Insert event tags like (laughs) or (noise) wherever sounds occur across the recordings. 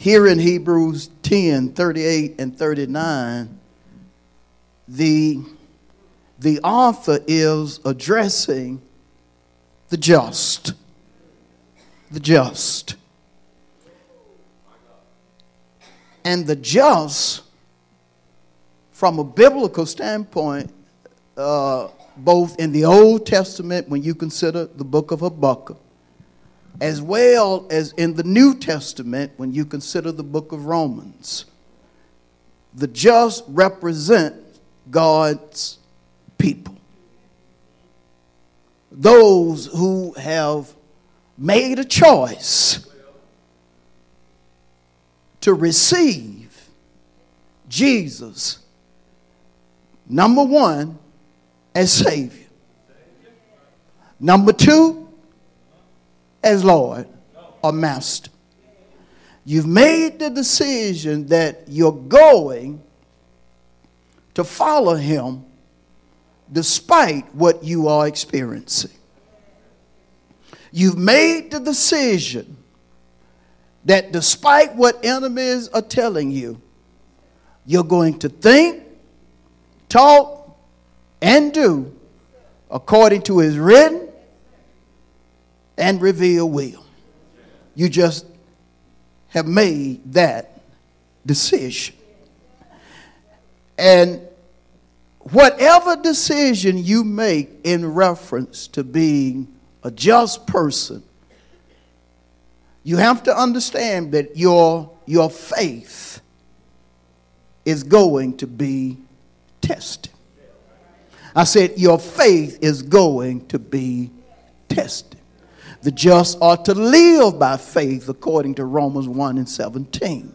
here in Hebrews 10 38 and 39, the, the author is addressing the just. The just. And the just, from a biblical standpoint, uh, both in the Old Testament, when you consider the book of Habakkuk, as well as in the New Testament, when you consider the book of Romans, the just represent God's people. Those who have made a choice to receive Jesus, number one, as Savior. Number two, as Lord or Master. You've made the decision that you're going to follow Him despite what you are experiencing. You've made the decision that despite what enemies are telling you, you're going to think, talk, and do according to his written and reveal will. You just have made that decision. And whatever decision you make in reference to being a just person, you have to understand that your, your faith is going to be tested. I said, Your faith is going to be tested. The just ought to live by faith, according to Romans 1 and 17.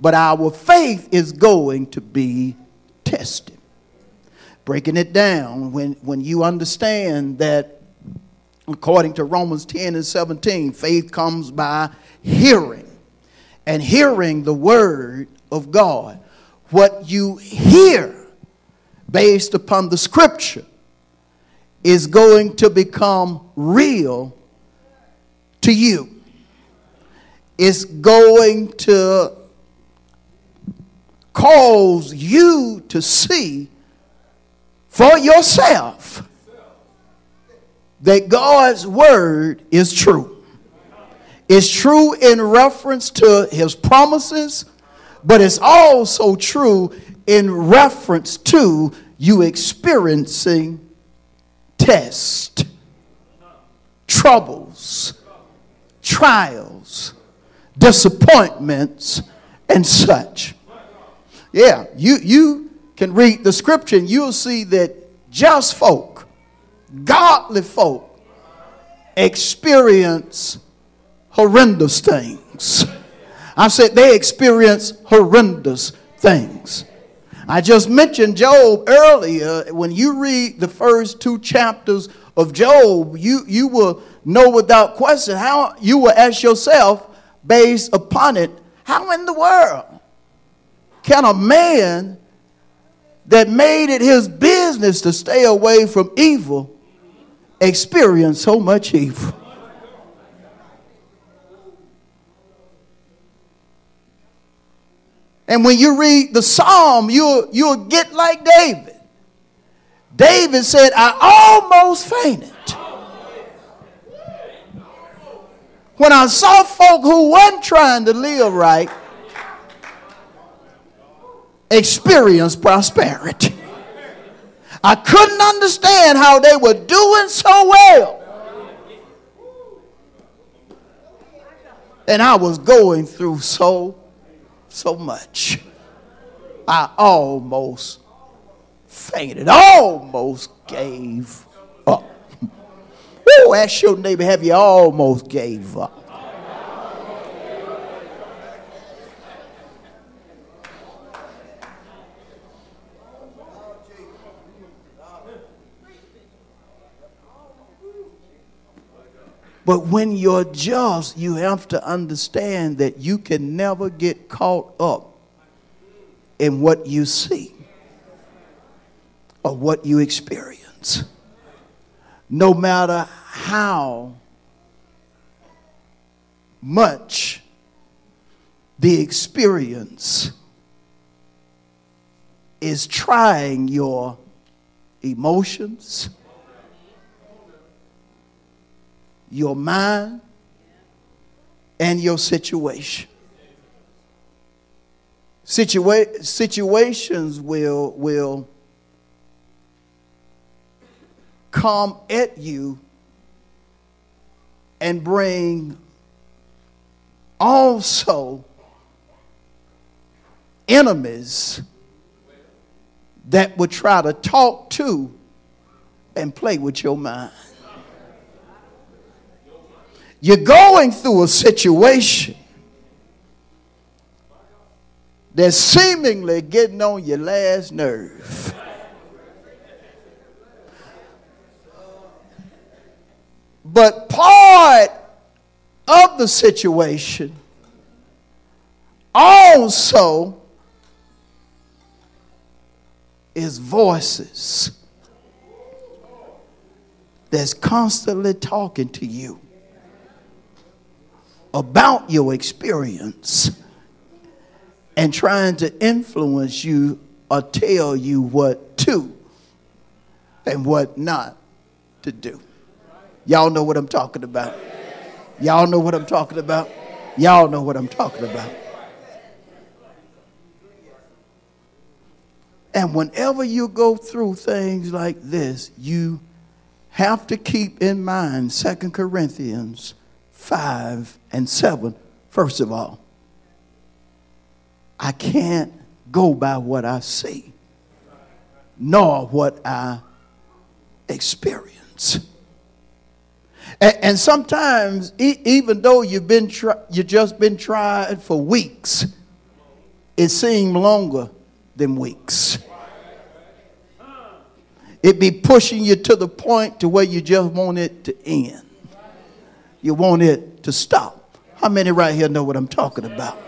But our faith is going to be tested. Breaking it down, when, when you understand that, according to Romans 10 and 17, faith comes by hearing, and hearing the word of God. What you hear based upon the scripture is going to become real to you. It's going to cause you to see for yourself that God's word is true. It's true in reference to his promises, but it's also true in reference to you experiencing test, troubles, trials, disappointments, and such. Yeah, you, you can read the scripture and you'll see that just folk, godly folk, experience horrendous things. I said they experience horrendous things. I just mentioned Job earlier. When you read the first two chapters of Job, you, you will know without question how you will ask yourself, based upon it, how in the world can a man that made it his business to stay away from evil experience so much evil? And when you read the psalm, you'll, you'll get like David. David said, I almost fainted. When I saw folk who weren't trying to live right experience prosperity. I couldn't understand how they were doing so well. And I was going through so so much. I almost fainted, almost gave. Oh, Woo! Ask your neighbor, have you almost gave up? But when you're just, you have to understand that you can never get caught up in what you see or what you experience. No matter how much the experience is trying your emotions, your mind, and your situation. Situa- situations will, will come at you and bring also enemies that would try to talk to and play with your mind. You're going through a situation that's seemingly getting on your last nerve. But part of the situation also is voices that's constantly talking to you about your experience and trying to influence you or tell you what to and what not to do. Y'all know what I'm talking about. Y'all know what I'm talking about. Y'all know what I'm talking about. And whenever you go through things like this, you have to keep in mind 2 Corinthians 5 and 7. First of all, I can't go by what I see, nor what I experience. And, and sometimes, e- even though you've been tri- you just been tried for weeks, it seems longer than weeks. It be pushing you to the point to where you just want it to end. You want it to stop. How many right here know what I'm talking about?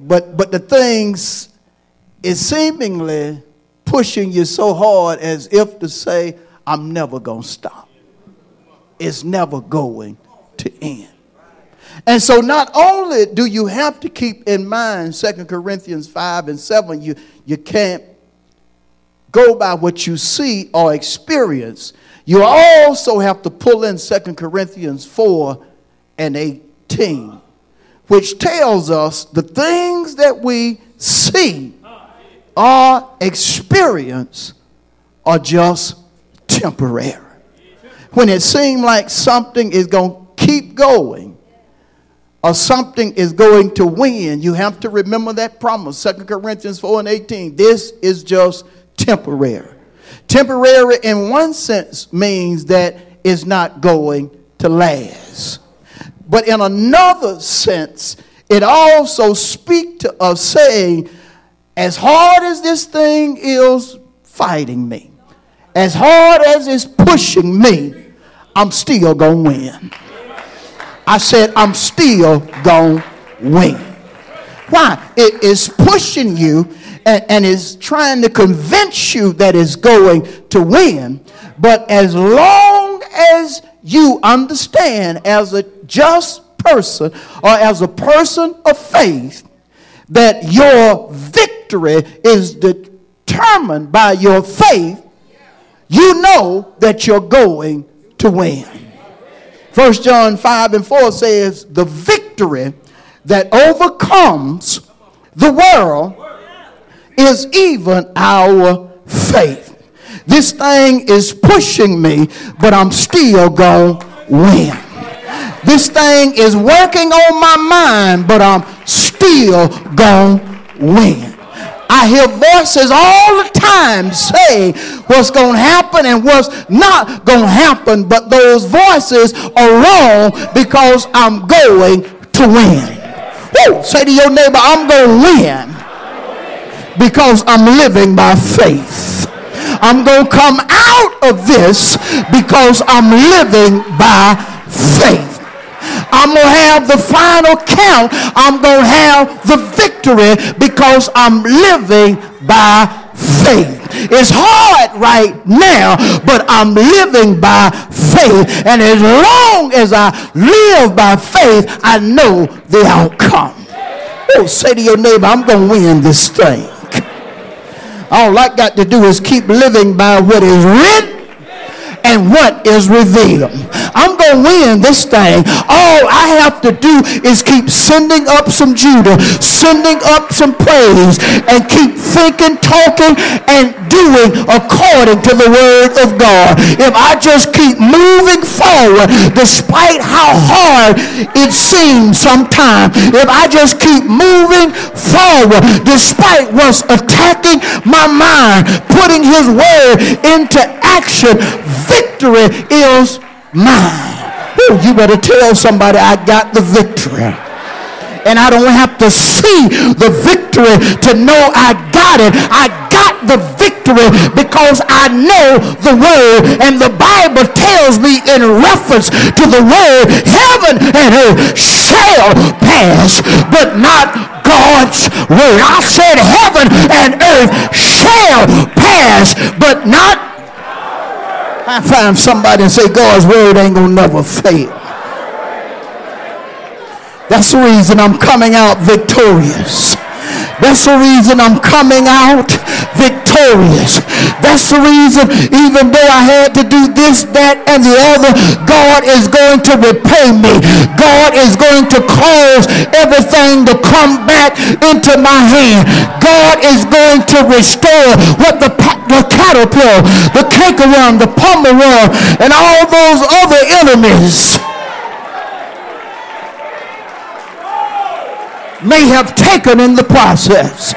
But but the things is seemingly pushing you so hard as if to say, I'm never gonna stop. It's never going to end. And so not only do you have to keep in mind 2 Corinthians 5 and 7, you, you can't go by what you see or experience. You also have to pull in 2 Corinthians 4 and 18, which tells us the things that we see or experience are just temporary. When it seems like something is going to keep going, or something is going to win, you have to remember that promise. 2 Corinthians 4 and 18. This is just temporary. Temporary, in one sense, means that it's not going to last. But in another sense, it also speaks to us saying, as hard as this thing is fighting me, as hard as it's pushing me, I'm still going to win. I said, I'm still going to win. Why? It is pushing you and, and is trying to convince you that it's going to win. But as long as you understand as a just person or as a person of faith that your victory is determined by your faith, you know that you're going to win. First John 5 and 4 says, The victory that overcomes the world is even our faith. This thing is pushing me, but I'm still going to win. This thing is working on my mind, but I'm still going to win. I hear voices all the time say what's going to happen and what's not going to happen, but those voices are wrong because I'm going to win. Woo! Say to your neighbor, I'm going to win because I'm living by faith. I'm going to come out of this because I'm living by faith. I'm going to have the final count. I'm going to have the victory because I'm living by faith. It's hard right now, but I'm living by faith. And as long as I live by faith, I know the outcome. Oh, say to your neighbor, I'm going to win this thing. All I got to do is keep living by what is written and what is revealed. I'm going to win this thing. All I have to do is keep sending up some Judah, sending up some praise, and keep thinking, talking, and doing according to the word of God. If I just keep moving forward, despite how hard it seems sometimes, if I just keep moving forward, despite what's attacking my mind, putting his word into action, victory is mine. You better tell somebody I got the victory. And I don't have to see the victory to know I got it. I got the victory because I know the word. And the Bible tells me in reference to the word, heaven and earth shall pass, but not God's word. I said heaven and earth shall pass, but not I find somebody and say God's word ain't gonna never fail. That's the reason I'm coming out victorious. That's the reason I'm coming out victorious. That's the reason, even though I had to do this, that, and the other, God is going to repay me. God is going to cause everything to come back into my hand. God is going to restore what the, the caterpillar, the cankerworm, the worm, and all those other enemies may have taken in the process.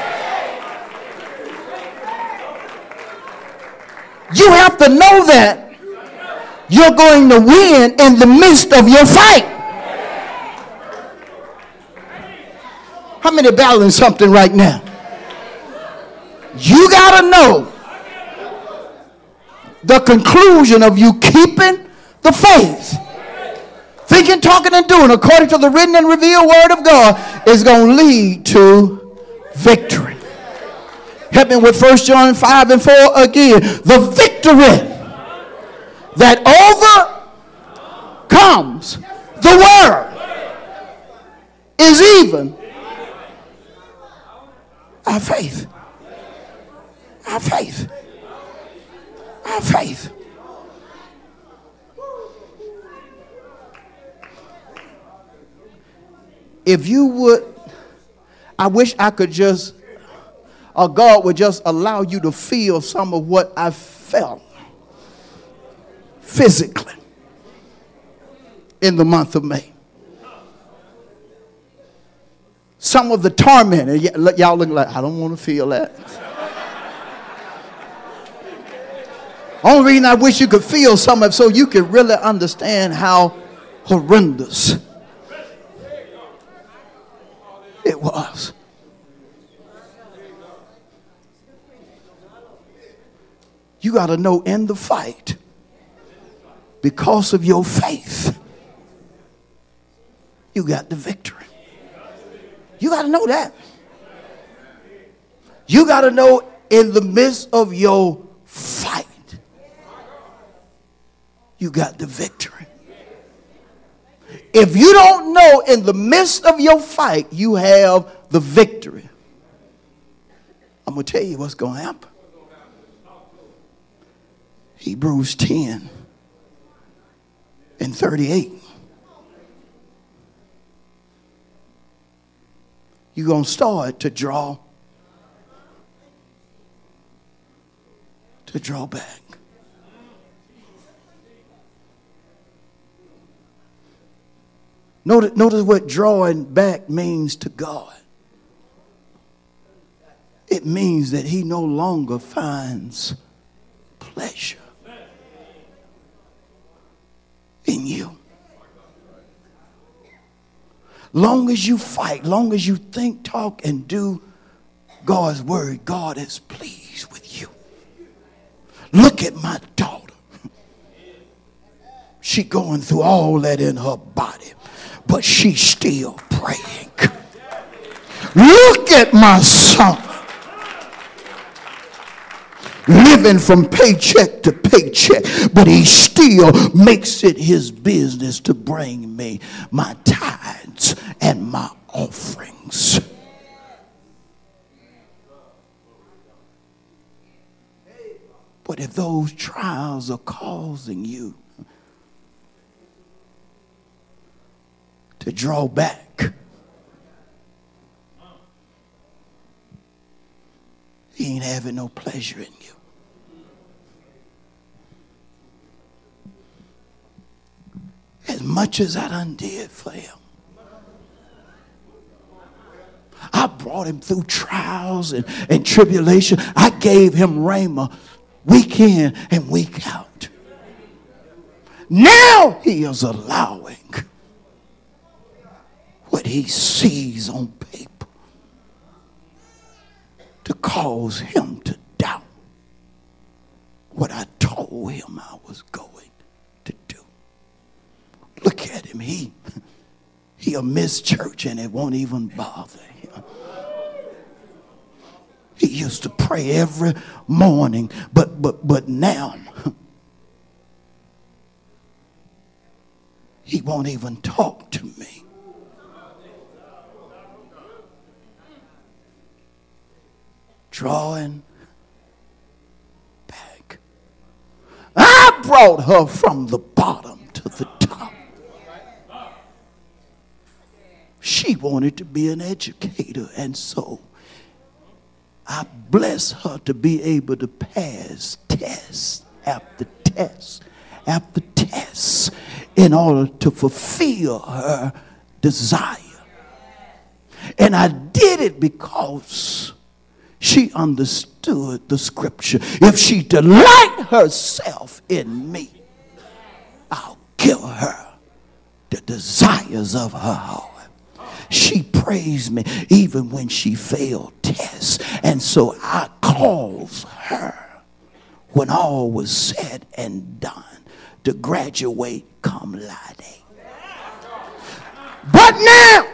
You have to know that you're going to win in the midst of your fight. How many battling something right now? You got to know the conclusion of you keeping the faith thinking, talking, and doing according to the written and revealed word of God is going to lead to victory. Help me with 1 John 5 and 4 again. The victory that overcomes the world is even our faith. Our faith. Our faith. If you would, I wish I could just, or God would just allow you to feel some of what I felt physically in the month of May. Some of the torment, y- y'all look like, I don't want to feel that. Only reason I wish you could feel some of it so you could really understand how horrendous it was. You got to know in the fight, because of your faith, you got the victory. You got to know that. You got to know in the midst of your fight, you got the victory. If you don't know in the midst of your fight you have the victory, I'm going to tell you what's going to happen. Hebrews 10 and 38. You're going to start to draw to draw back. Notice, notice what drawing back means to God. It means that he no longer finds pleasure in you. Long as you fight, long as you think, talk, and do God's word, God is pleased with you. Look at my daughter. She going through all that in her body, but she's still praying. Look at my son. Living from paycheck to paycheck, but he still makes it his business to bring me my tithes and my offerings. But if those trials are causing you to draw back, he ain't having no pleasure in you. As much as I done did for him. I brought him through trials and, and tribulation. I gave him Rhema week in and week out. Now he is allowing he sees on paper to cause him to doubt what I told him I was going to do. Look at him. He he'll miss church and it won't even bother him. He used to pray every morning, but but but now (laughs) he won't even talk to me. Drawing back. I brought her from the bottom to the top. She wanted to be an educator, and so I bless her to be able to pass test after test after test in order to fulfill her desire. And I did it because she understood the scripture. If she delight herself in me, I'll give her the desires of her heart. She praised me even when she failed tests. And so I calls her when all was said and done to graduate cum laude. But now,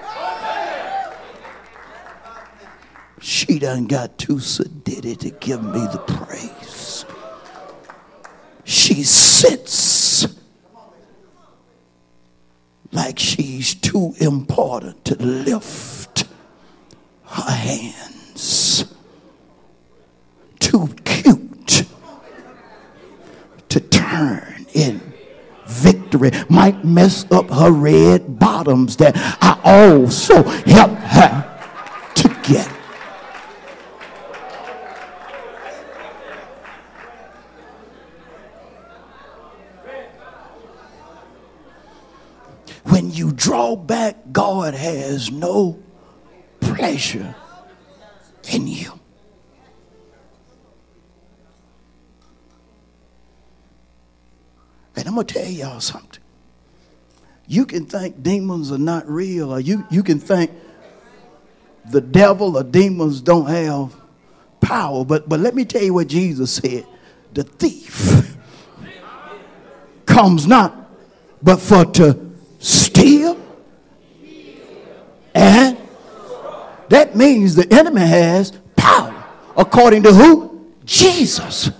she done got too sedity to give me the praise. She sits like she's too important to lift her hands. Too cute to turn in victory. Might mess up her red bottoms that I also helped her to get. When you draw back, God has no pleasure in you. And I'm going to tell y'all something. You can think demons are not real, or you, you can think the devil or demons don't have power. But, but let me tell you what Jesus said the thief comes not but for to steal, and that means the enemy has power. According to who? Jesus.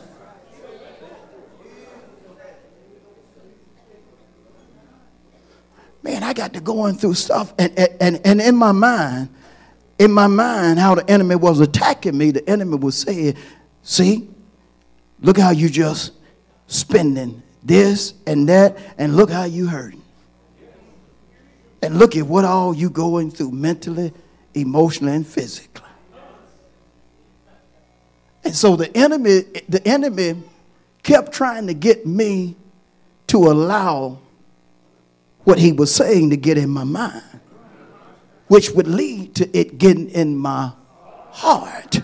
Man, I got to going through stuff, and, and, and in my mind, in my mind, how the enemy was attacking me, the enemy was saying, See, look how you just spending this and that, and look how you hurting. And look at what all you going through mentally, emotionally, and physically. And so the enemy, the enemy kept trying to get me to allow what he was saying to get in my mind, which would lead to it getting in my heart.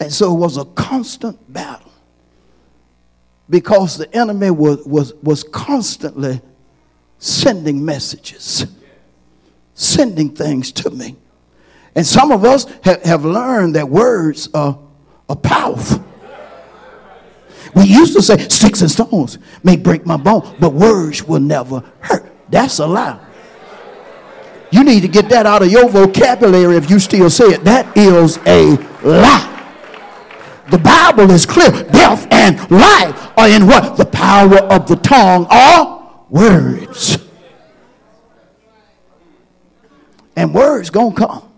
And so it was a constant battle because the enemy was, was, was constantly sending messages, sending things to me. And some of us have, have learned that words are, are powerful. We used to say sticks and stones may break my bone, but words will never hurt. That's a lie. You need to get that out of your vocabulary if you still say it. That is a lie. The Bible is clear. Death and life are in what? The power of the tongue are words. And words gonna come.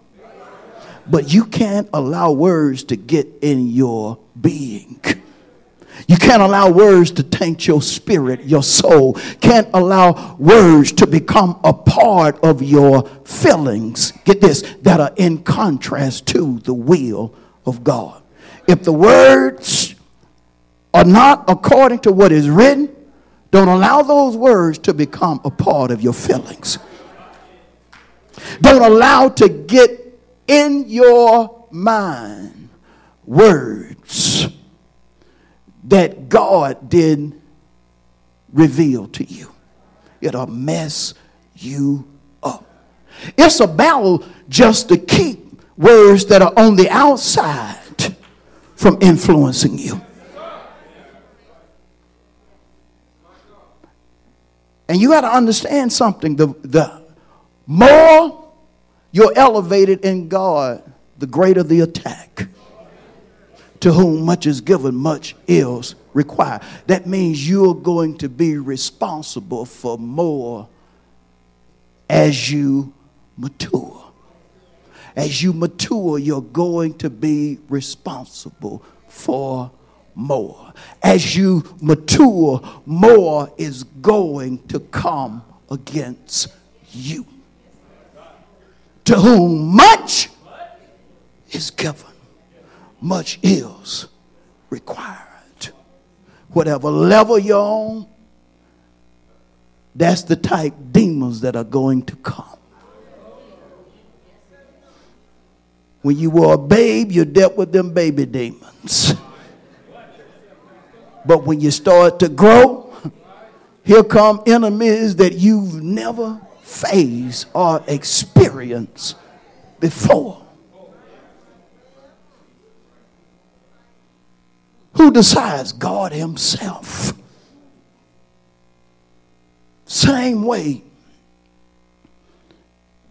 But you can't allow words to get in your being. You can't allow words to taint your spirit, your soul. Can't allow words to become a part of your feelings. Get this, that are in contrast to the will of God. If the words are not according to what is written, don't allow those words to become a part of your feelings. Don't allow to get in your mind words that God didn't reveal to you. It'll mess you up. It's a battle just to keep words that are on the outside from influencing you. And you got to understand something. The, the more you're elevated in God, the greater the attack. To whom much is given, much is required. That means you're going to be responsible for more as you mature. As you mature, you're going to be responsible for more. As you mature, more is going to come against you. To whom much is given, much is required. Whatever level you're on, that's the type demons that are going to come. When you were a babe, you dealt with them baby demons. But when you start to grow, here come enemies that you've never faced or experienced before. Who decides? God Himself. Same way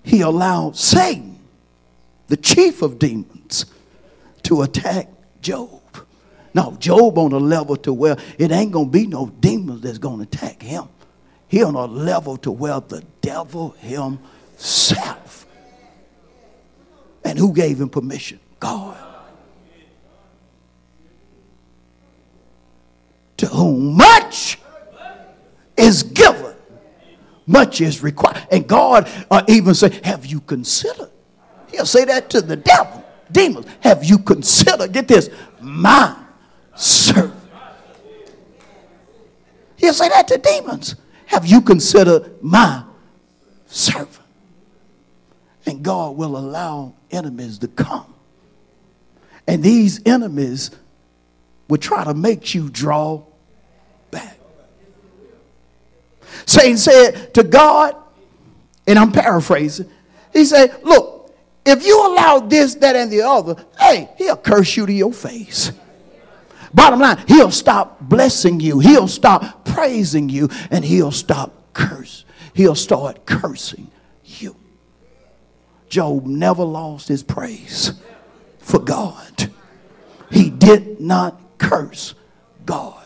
He allowed Satan the chief of demons, to attack Job. Now, Job on a level to where it ain't going to be no demons that's going to attack him. He on a level to where the devil himself. And who gave him permission? God. To whom much is given, much is required. And God uh, even say, have you considered He'll say that to the devil, demons. Have you considered, get this, my servant? He'll say that to demons. Have you considered my servant? And God will allow enemies to come. And these enemies will try to make you draw back. Satan said to God, and I'm paraphrasing, he said, Look, if you allow this, that, and the other, hey, he'll curse you to your face. Bottom line, he'll stop blessing you. He'll stop praising you, and he'll stop curse. He'll start cursing you. Job never lost his praise for God. He did not curse God.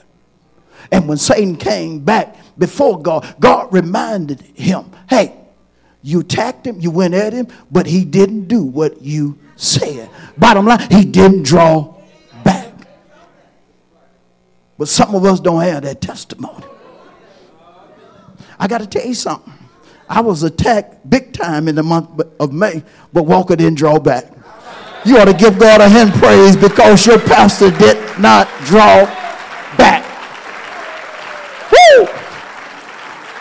And when Satan came back before God, God reminded him, hey, you attacked him, you went at him, but he didn't do what you said. Bottom line, he didn't draw back. But some of us don't have that testimony. I got to tell you something. I was attacked big time in the month of May, but Walker didn't draw back. You ought to give God a hand praise because your pastor did not draw back. Woo!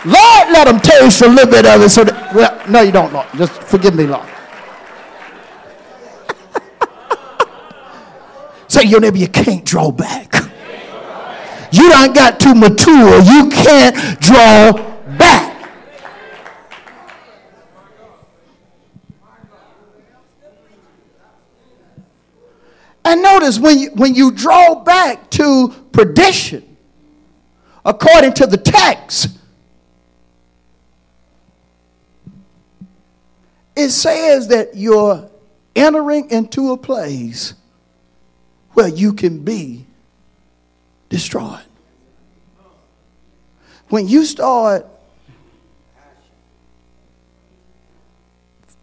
Lord, let them taste a little bit of it. So, that, well, no, you don't, Lord. Just forgive me, Lord. (laughs) Say your neighbor, you can't draw back. You don't got to mature. You can't draw back. And notice when you, when you draw back to perdition, according to the text, it says that you're entering into a place where you can be destroyed. When you start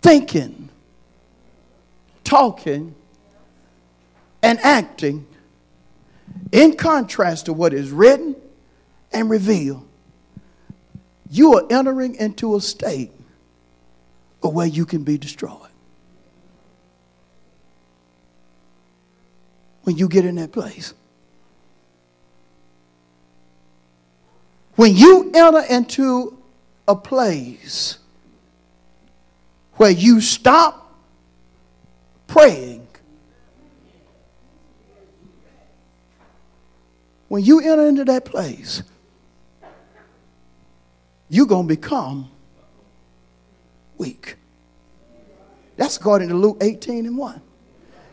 thinking, talking, and acting in contrast to what is written and revealed, you are entering into a state of where you can be destroyed. When you get in that place. When you enter into a place where you stop praying, when you enter into that place, you're going to become weak. That's according to Luke 18 and 1.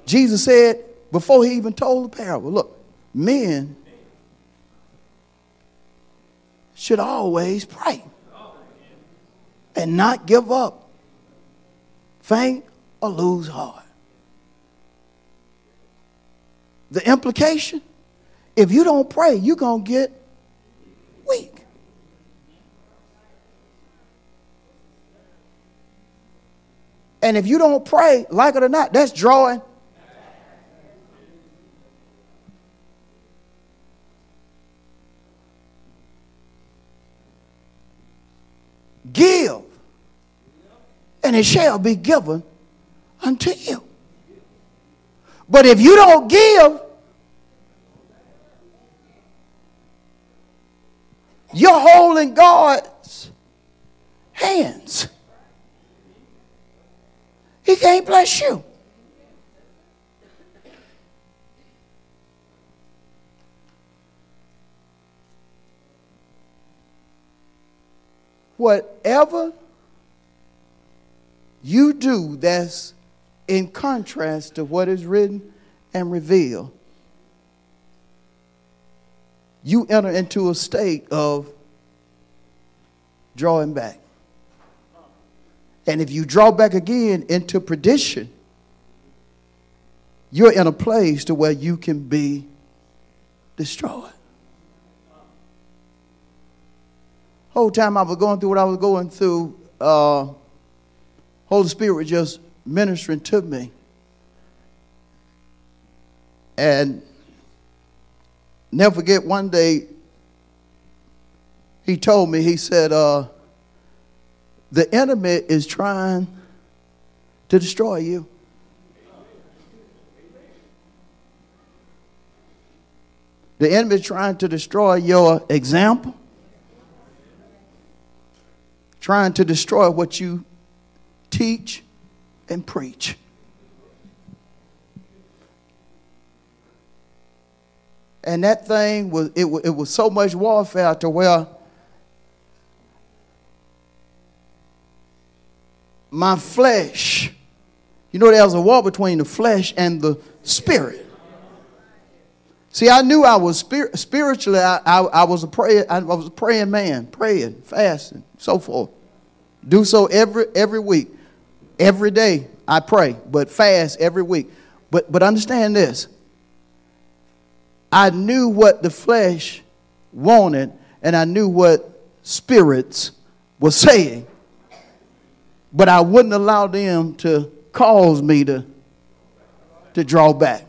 Jesus said before he even told the parable, look, men should always pray and not give up, faint, or lose heart. The implication if you don't pray, you're going to get And if you don't pray, like it or not, that's drawing Give, and it shall be given unto you. But if you don't give, you're holding God's hands. He can't bless you. whatever you do that's in contrast to what is written and revealed, you enter into a state of drawing back. And if you draw back again into perdition, you're in a place to where you can be destroyed. whole time I was going through what I was going through, uh, Holy Spirit was just ministering to me. And never forget one day, he told me, he said, uh, the enemy is trying to destroy you. The enemy is trying to destroy your example trying to destroy what you teach and preach. And that thing was it, it was so much warfare to where my flesh, you know, there was a war between the flesh and the spirit. See, I knew I was spir- spiritually, I, I, I, was a prayer, I was a praying man, praying, fasting, so forth. Do so every every week. Every day I pray, but fast every week. But but understand this. I knew what the flesh wanted, and I knew what spirits were saying. But I wouldn't allow them to cause me to, to draw back.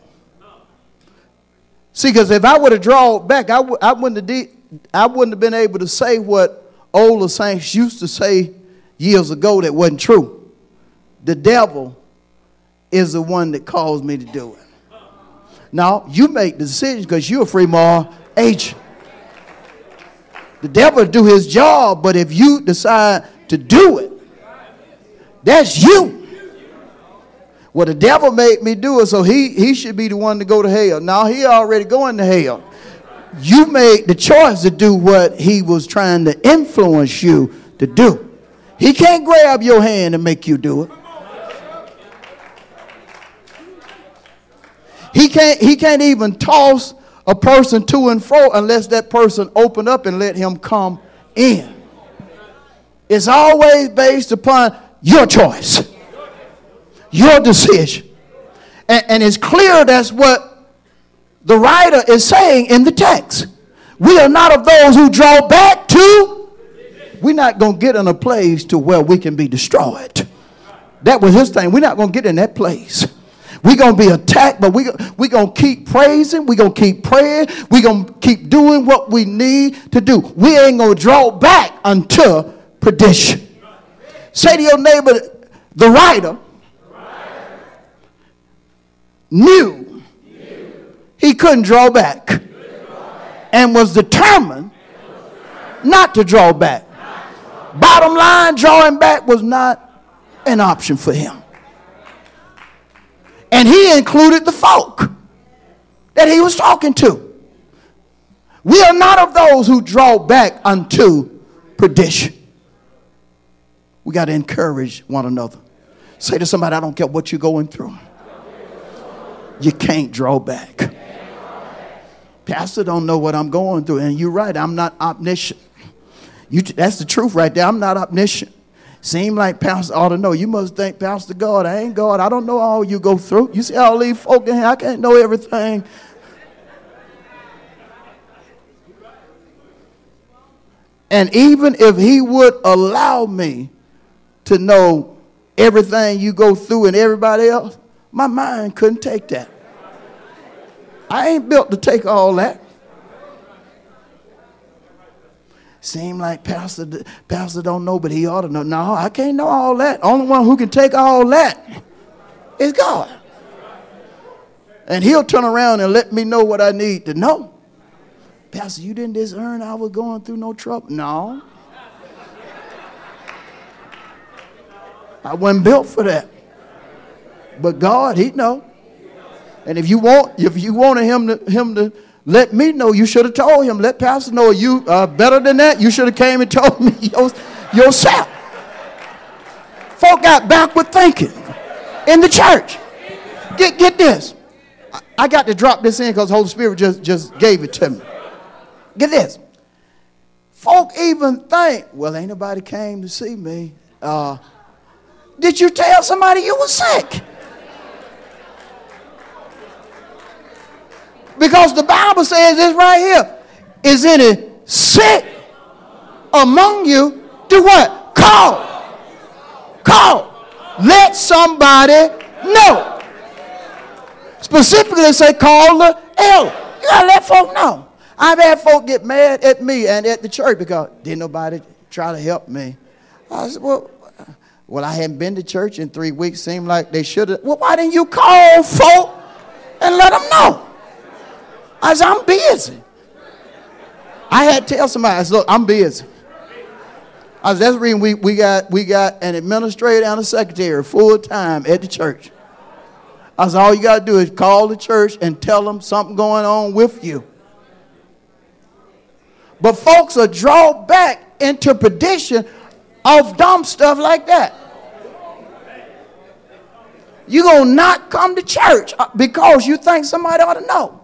See, because if I would have drawn back, I w- I, wouldn't have de- I wouldn't have been able to say what older saints used to say years ago that wasn't true. The devil is the one that caused me to do it. Now, you make the decision because you're a free moral agent. The devil do his job, but if you decide to do it, that's you. Well, the devil made me do it, so he, he should be the one to go to hell. Now he already going to hell. You made the choice to do what he was trying to influence you to do. He can't grab your hand and make you do it. He can't, he can't even toss a person to and fro unless that person open up and let him come in. It's always based upon your choice, your decision. And, and it's clear that's what the writer is saying in the text. We are not of those who draw back to. We're not going to get in a place to where we can be destroyed. That was his thing. We're not going to get in that place. We're going to be attacked, but we're we going to keep praising. We're going to keep praying. We're going to keep doing what we need to do. We ain't going to draw back until perdition. Say to your neighbor, the writer knew he couldn't draw back and was determined not to draw back. Bottom line, drawing back was not an option for him. And he included the folk that he was talking to. We are not of those who draw back unto perdition. We got to encourage one another. Say to somebody, I don't care what you're going through. You can't draw back. Pastor don't know what I'm going through. And you're right, I'm not omniscient. You, that's the truth right there. I'm not omniscient. Seem like Pastor ought to know. You must think, Pastor God, I ain't God. I don't know all you go through. You see all these folk in here, I can't know everything. And even if he would allow me to know everything you go through and everybody else, my mind couldn't take that. I ain't built to take all that. Seem like pastor, pastor don't know, but he ought to know. No, I can't know all that. Only one who can take all that is God. And he'll turn around and let me know what I need to know. Pastor, you didn't discern I was going through no trouble. No. I wasn't built for that. But God, He know. And if you want, if you wanted Him to Him to let me know, you should have told Him. Let Pastor know you are better than that. You should have came and (laughs) told me yourself. Folk got backward thinking in the church. Get get this. I got to drop this in because Holy Spirit just, just gave it to me. Get this. Folk even think, well, ain't nobody came to see me. Uh, did you tell somebody you were sick? Because the Bible says this right here. Is any sick among you? Do what? Call. Call. Let somebody know. Specifically, say call the elder. You gotta let folk know. I've had folk get mad at me and at the church because didn't nobody try to help me. I said, well, well, I hadn't been to church in three weeks. Seemed like they should have. Well, why didn't you call folk and let them know? I said, I'm busy. I had to tell somebody, I said, look, I'm busy. I was that's the reason we, we got we got an administrator and a secretary full time at the church. I said, all you gotta do is call the church and tell them something going on with you. But folks are drawn back into perdition of dumb stuff like that. You're going to not come to church uh, because you think somebody ought to know.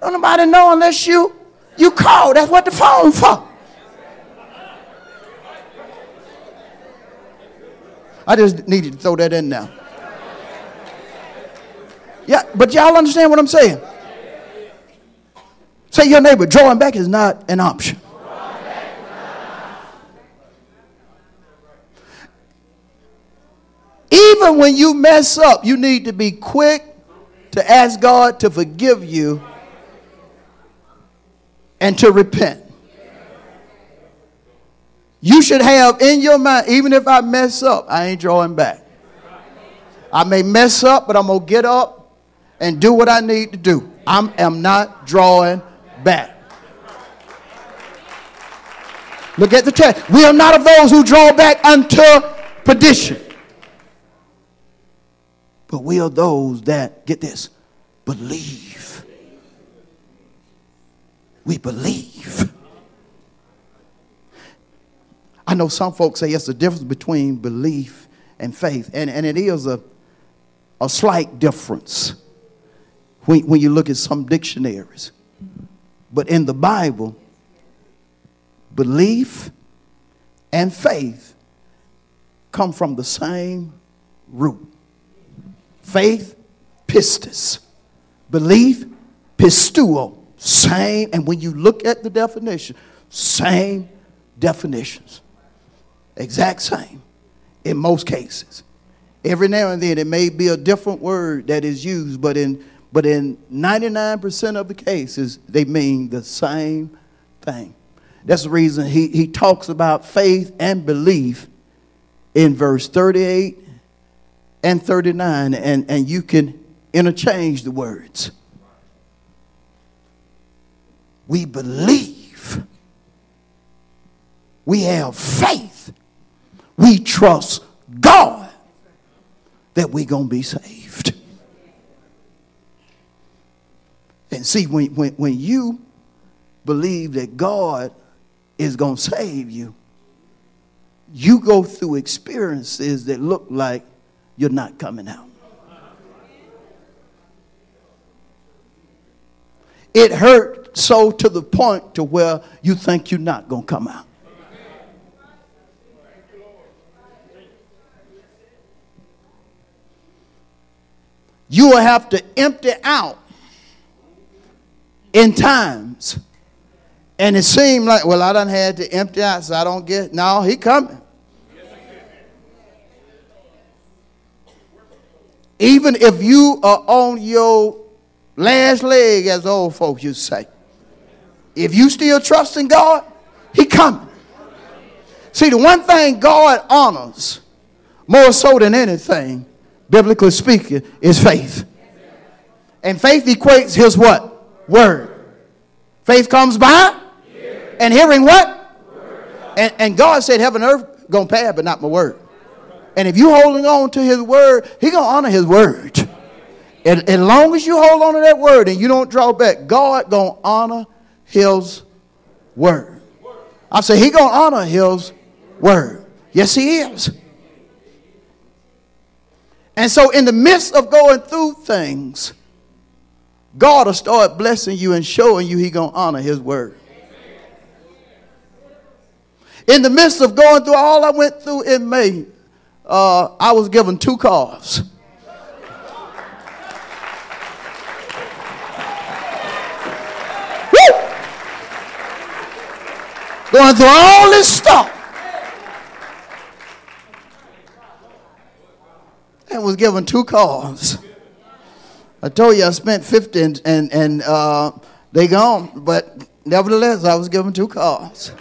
Don't nobody know unless you you call. That's what the phone for. I just needed to throw that in now. Yeah, but y'all understand what I'm saying? Say your neighbor, drawing back is not an option. Even when you mess up, you need to be quick to ask God to forgive you and to repent. You should have in your mind, even if I mess up, I ain't drawing back. I may mess up, but I'm going to get up and do what I need to do. I am not drawing back. Look at the text. We are not of those who draw back unto perdition. But we are those that, get this, believe. We believe. I know some folks say it's the difference between belief and faith, and, and it is a, a slight difference. when, when you look at some dictionaries. But in the Bible, belief and faith come from the same root. Faith, pistis. Belief, pisteuo. Same. And when you look at the definition, same definitions. Exact same in most cases. Every now and then it may be a different word that is used, but in but in 99% of the cases, they mean the same thing. That's the reason he, he talks about faith and belief in verse 38 and 39, and, and you can interchange the words. We believe. We have faith. We trust God that we're going to be saved. And see, when, when, when you believe that God is going to save you, you go through experiences that look like you're not coming out. It hurt so to the point to where you think you're not going to come out. You will have to empty out in times. And it seemed like, well, I done had to empty out, so I don't get. No, he coming. Even if you are on your last leg, as old folks used to say, if you still trust in God, he coming. See, the one thing God honors more so than anything, biblically speaking, is faith. And faith equates his what? Word. Faith comes by and hearing what? And, and God said, Heaven and earth gonna pass, but not my word. And if you're holding on to his word, he gonna honor his word. And as long as you hold on to that word and you don't draw back, God gonna honor his word. I say he gonna honor his word. Yes, he is. And so in the midst of going through things, God will start blessing you and showing you he going to honor his word. In the midst of going through all I went through in May, uh, I was given two cars. Woo! Going through all this stuff. And was given two cars. I told you I spent 50 and, and, and uh, they gone. But nevertheless, I was given two cars.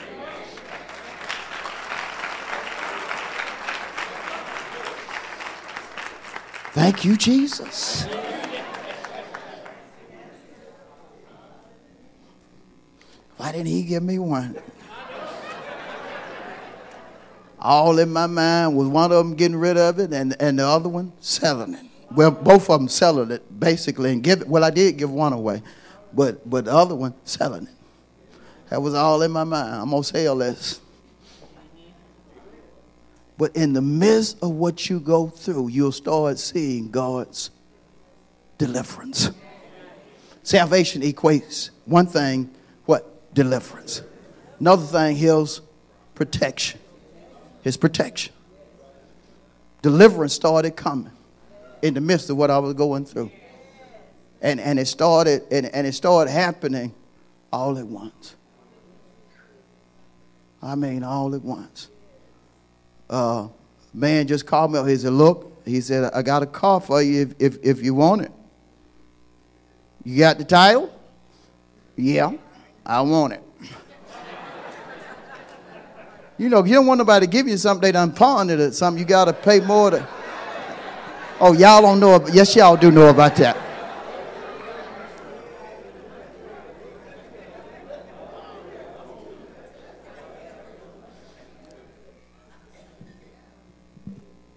Thank you, Jesus. Why didn't he give me one? All in my mind was one of them getting rid of it and, and the other one selling it. Well, both of them selling it basically and give it. Well, I did give one away, but but the other one selling it. That was all in my mind. I'm gonna sell this. But in the midst of what you go through, you'll start seeing God's deliverance. Salvation equates one thing, what? Deliverance. Another thing, His protection. His protection. Deliverance started coming in the midst of what I was going through. And, and it started and, and it started happening all at once. I mean all at once. Uh, man just called me up. He said, Look, he said, I got a car for you if, if, if you want it. You got the title? Yeah, I want it. (laughs) you know, you don't want nobody to give you something they done pawned it or something. You got to pay more to. Oh, y'all don't know. Yes, y'all do know about that.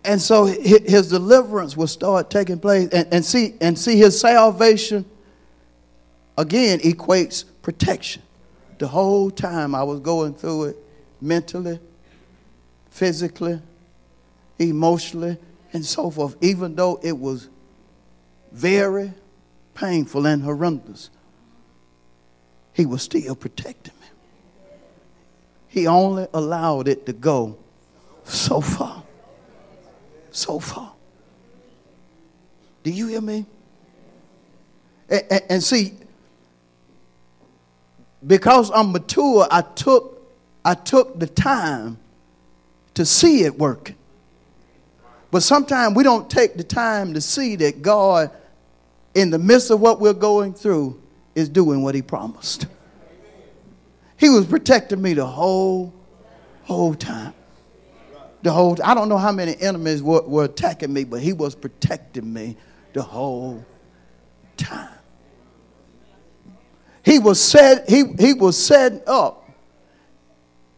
And so his deliverance will start taking place. And, and, see, and see his salvation again equates protection. The whole time I was going through it mentally, physically, emotionally, and so forth, even though it was very painful and horrendous, he was still protecting me. He only allowed it to go so far. So far. Do you hear me? And, and, and see, because I'm mature, I took I took the time to see it working. But sometimes we don't take the time to see that God, in the midst of what we're going through, is doing what He promised. He was protecting me the whole, whole time. The whole. I don't know how many enemies were, were attacking me, but He was protecting me the whole time. He was set. He he was setting up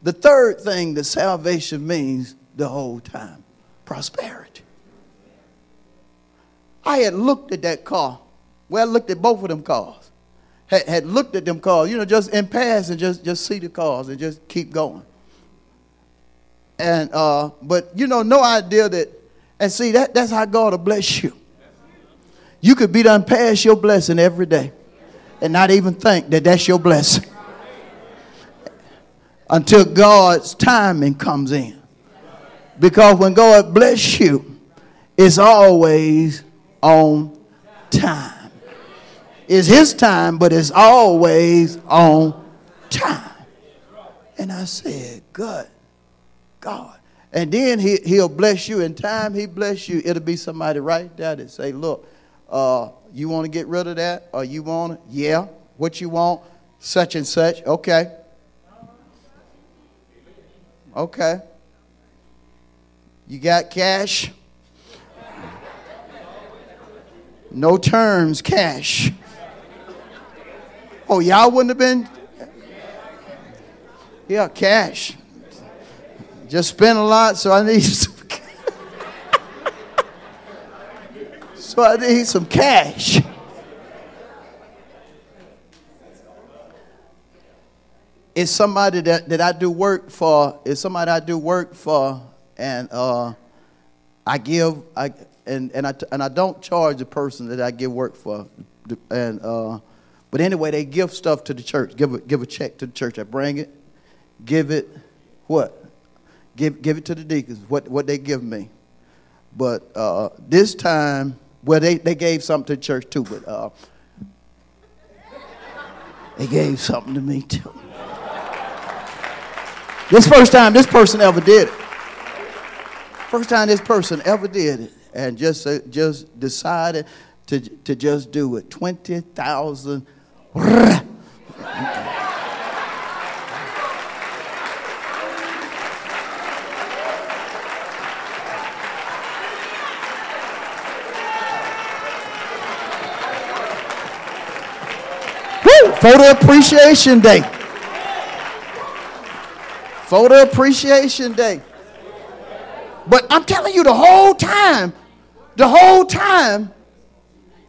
the third thing that salvation means the whole time prosperity. I had looked at that car. Well, I looked at both of them cars. Had, had looked at them cars, you know, just in passing, just, just see the cars and just keep going. And uh, but you know, no idea that and see that that's how God will bless you. You could be done past your blessing every day and not even think that that's your blessing until God's timing comes in. Because when God bless you, it's always on time. It's His time, but it's always on time. And I said, God, God. And then he, He'll bless you. In time He bless you, it'll be somebody right there that say, Look, uh, you want to get rid of that? Or you want? Yeah. What you want? Such and such. Okay. Okay. You got cash? No terms, cash. Oh, y'all wouldn't have been? Yeah, cash. Just spent a lot, so I need some. (laughs) so I need some cash. it's somebody that, that I do work for. It's somebody I do work for, and uh, I give I and and I and I don't charge the person that I give work for, and uh, but anyway, they give stuff to the church. Give a, give a check to the church. I bring it, give it, what? Give give it to the deacons. What what they give me, but uh, this time, well, they they gave something to church too, but uh, they gave something to me too. This first time this person ever did it. First time this person ever did it and just, uh, just decided to, to just do it. 20,000. Photo Appreciation Day. Photo Appreciation Day. But I'm telling you, the whole time, the whole time,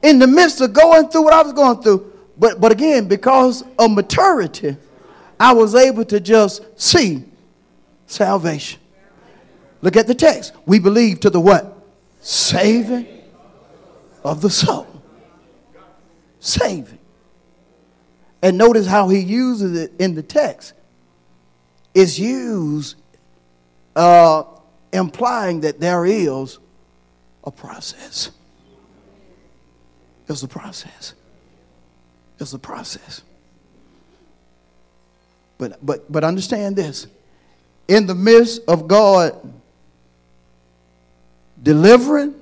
in the midst of going through what I was going through, but, but again, because of maturity, I was able to just see salvation. Look at the text. We believe to the what? Saving of the soul. Saving. And notice how he uses it in the text It's used uh, implying that there is a process. It's a process. It's a process. But, but, but understand this in the midst of God delivering,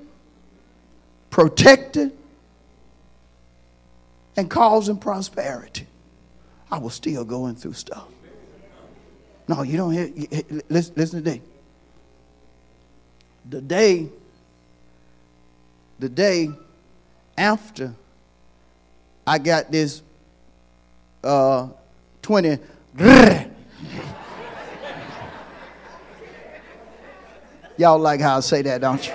protecting, and causing prosperity, I was still going through stuff. No, you don't hear. Listen, listen to this. The day, the day after I got this uh, 20. (laughs) Y'all like how I say that, don't you?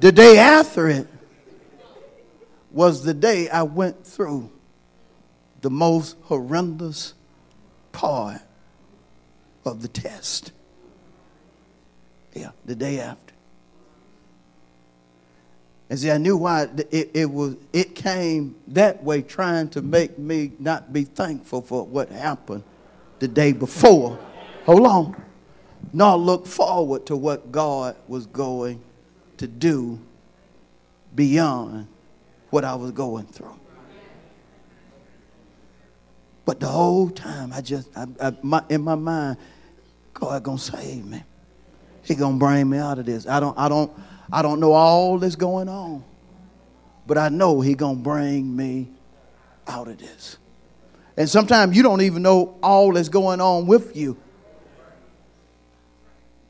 The day after it was the day I went through the most horrendous part of the test. Yeah, the day after. And see, I knew why it, it was. It came that way, trying to make me not be thankful for what happened the day before. Hold on. Nor look forward to what God was going to do beyond what I was going through. But the whole time, I just, I, I, my, in my mind, God gonna save me. He gonna bring me out of this. I don't, I don't, I don't know all that's going on, but I know He gonna bring me out of this. And sometimes you don't even know all that's going on with you.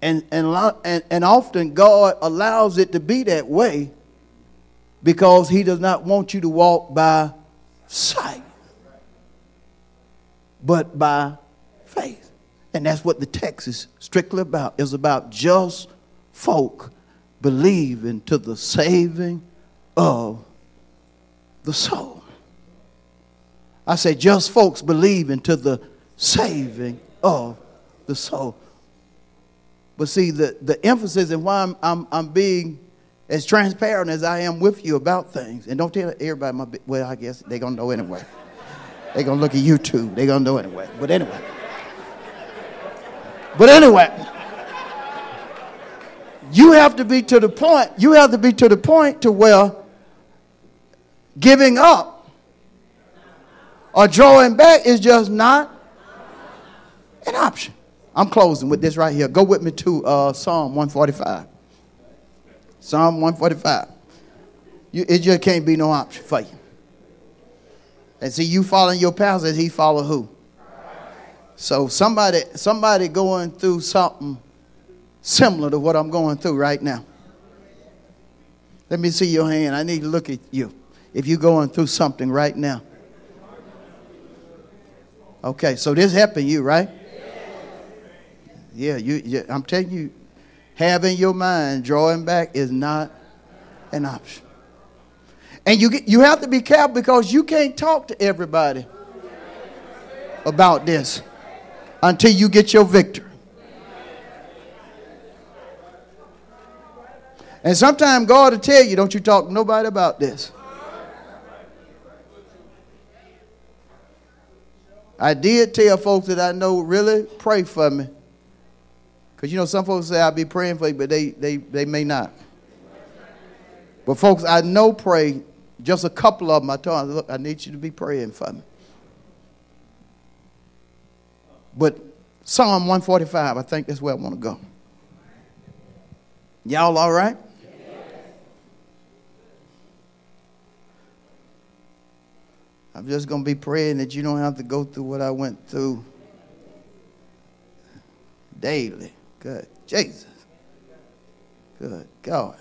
And, and, and, and often God allows it to be that way because He does not want you to walk by sight but by faith. And that's what the text is strictly about. Is about just folk believing to the saving of the soul. I say just folks believing to the saving of the soul. But see, the, the emphasis and why I'm, I'm, I'm being as transparent as I am with you about things, and don't tell everybody my, well, I guess they're to know anyway. They're to look at YouTube. They're to know anyway. But anyway. But anyway. You have to be to the point, you have to be to the point to where giving up or drawing back is just not an option. I'm closing with this right here. Go with me to uh, Psalm 145. Psalm 145. You, it just can't be no option for you. And see, you following your pastor, he follow who? So somebody, somebody going through something similar to what I'm going through right now. Let me see your hand. I need to look at you. If you're going through something right now. Okay, so this helping you, right? Yeah, you, yeah, I'm telling you, having your mind drawing back is not an option. And you, get, you have to be careful because you can't talk to everybody about this until you get your victory. And sometimes God will tell you, don't you talk to nobody about this. I did tell folks that I know really pray for me. Because you know, some folks say I'll be praying for you, but they, they, they may not. But folks, I know pray just a couple of them, I told them, look, I need you to be praying for me. But Psalm 145, I think that's where I want to go. Y'all all right? I'm just going to be praying that you don't have to go through what I went through daily. Good. Jesus. Good God.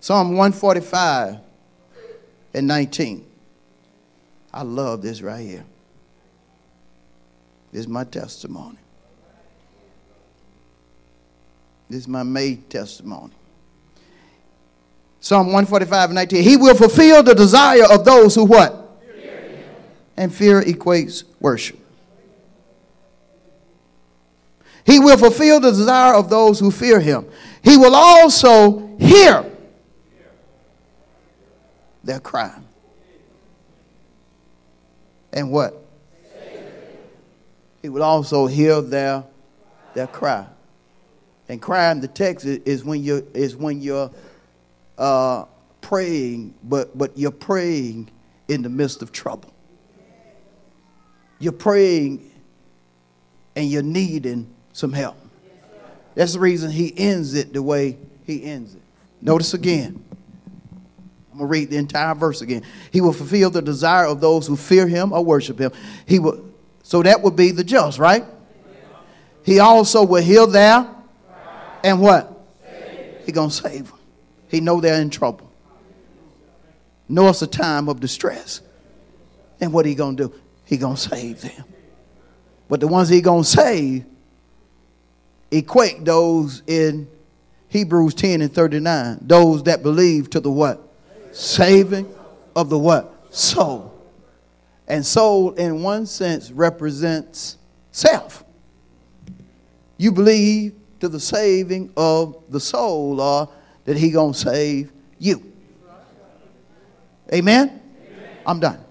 Psalm 145 and 19. I love this right here. This is my testimony. This is my made testimony. Psalm 145 and 19. He will fulfill the desire of those who what? Fear and fear equates worship. He will fulfill the desire of those who fear him. He will also hear their cry. And what? He will also hear their, their cry. And crying the text is when you're, is when you're uh, praying, but, but you're praying in the midst of trouble. You're praying and you're needing some help. That's the reason he ends it the way he ends it. Notice again. I'm going to read the entire verse again. He will fulfill the desire of those who fear him or worship him. He will, so that would be the just, right? He also will heal their and what? He going to save them. He know they're in trouble. Know it's a time of distress. And what he going to do? He going to save them. But the ones he going to save equate those in Hebrews 10 and 39. Those that believe to the what? saving of the what? Soul. And soul, in one sense, represents self. You believe to the saving of the soul or that he to save you. Amen? Amen? I'm done.